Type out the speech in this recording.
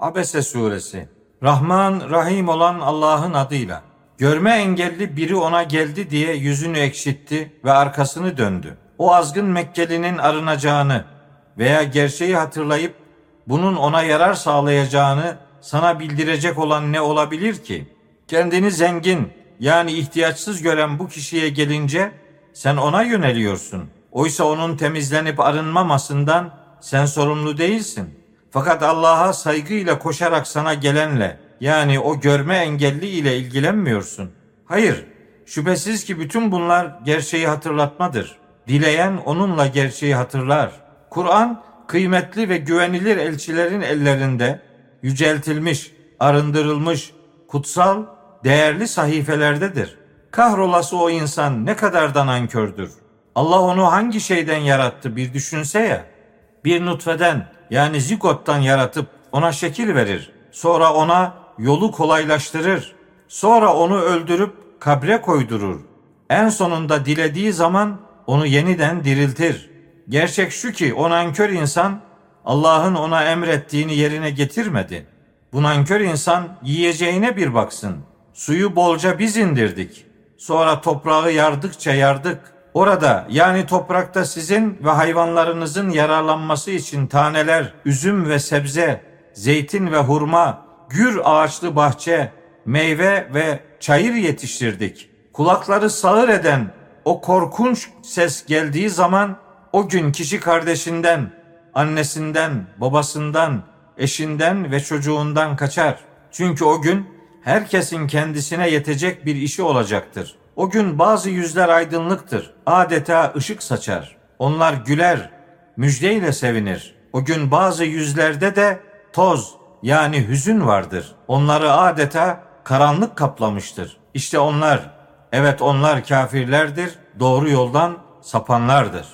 Abese suresi. Rahman, Rahim olan Allah'ın adıyla. Görme engelli biri ona geldi diye yüzünü ekşitti ve arkasını döndü. O azgın Mekkelinin arınacağını veya gerçeği hatırlayıp bunun ona yarar sağlayacağını sana bildirecek olan ne olabilir ki? Kendini zengin yani ihtiyaçsız gören bu kişiye gelince sen ona yöneliyorsun. Oysa onun temizlenip arınmamasından sen sorumlu değilsin. Fakat Allah'a saygıyla koşarak sana gelenle yani o görme engelli ile ilgilenmiyorsun. Hayır, şüphesiz ki bütün bunlar gerçeği hatırlatmadır. Dileyen onunla gerçeği hatırlar. Kur'an kıymetli ve güvenilir elçilerin ellerinde yüceltilmiş, arındırılmış, kutsal, değerli sahifelerdedir. Kahrolası o insan ne kadar da nankördür. Allah onu hangi şeyden yarattı bir düşünse ya. Bir nutfeden yani zigottan yaratıp ona şekil verir. Sonra ona yolu kolaylaştırır. Sonra onu öldürüp kabre koydurur. En sonunda dilediği zaman onu yeniden diriltir. Gerçek şu ki o nankör insan Allah'ın ona emrettiğini yerine getirmedi. Bu nankör insan yiyeceğine bir baksın. Suyu bolca biz indirdik. Sonra toprağı yardıkça yardık. Orada yani toprakta sizin ve hayvanlarınızın yararlanması için taneler, üzüm ve sebze, zeytin ve hurma, gür ağaçlı bahçe, meyve ve çayır yetiştirdik. Kulakları sağır eden o korkunç ses geldiği zaman o gün kişi kardeşinden, annesinden, babasından, eşinden ve çocuğundan kaçar. Çünkü o gün herkesin kendisine yetecek bir işi olacaktır. O gün bazı yüzler aydınlıktır. Adeta ışık saçar. Onlar güler, müjdeyle sevinir. O gün bazı yüzlerde de toz yani hüzün vardır. Onları adeta karanlık kaplamıştır. İşte onlar, evet onlar kafirlerdir, doğru yoldan sapanlardır.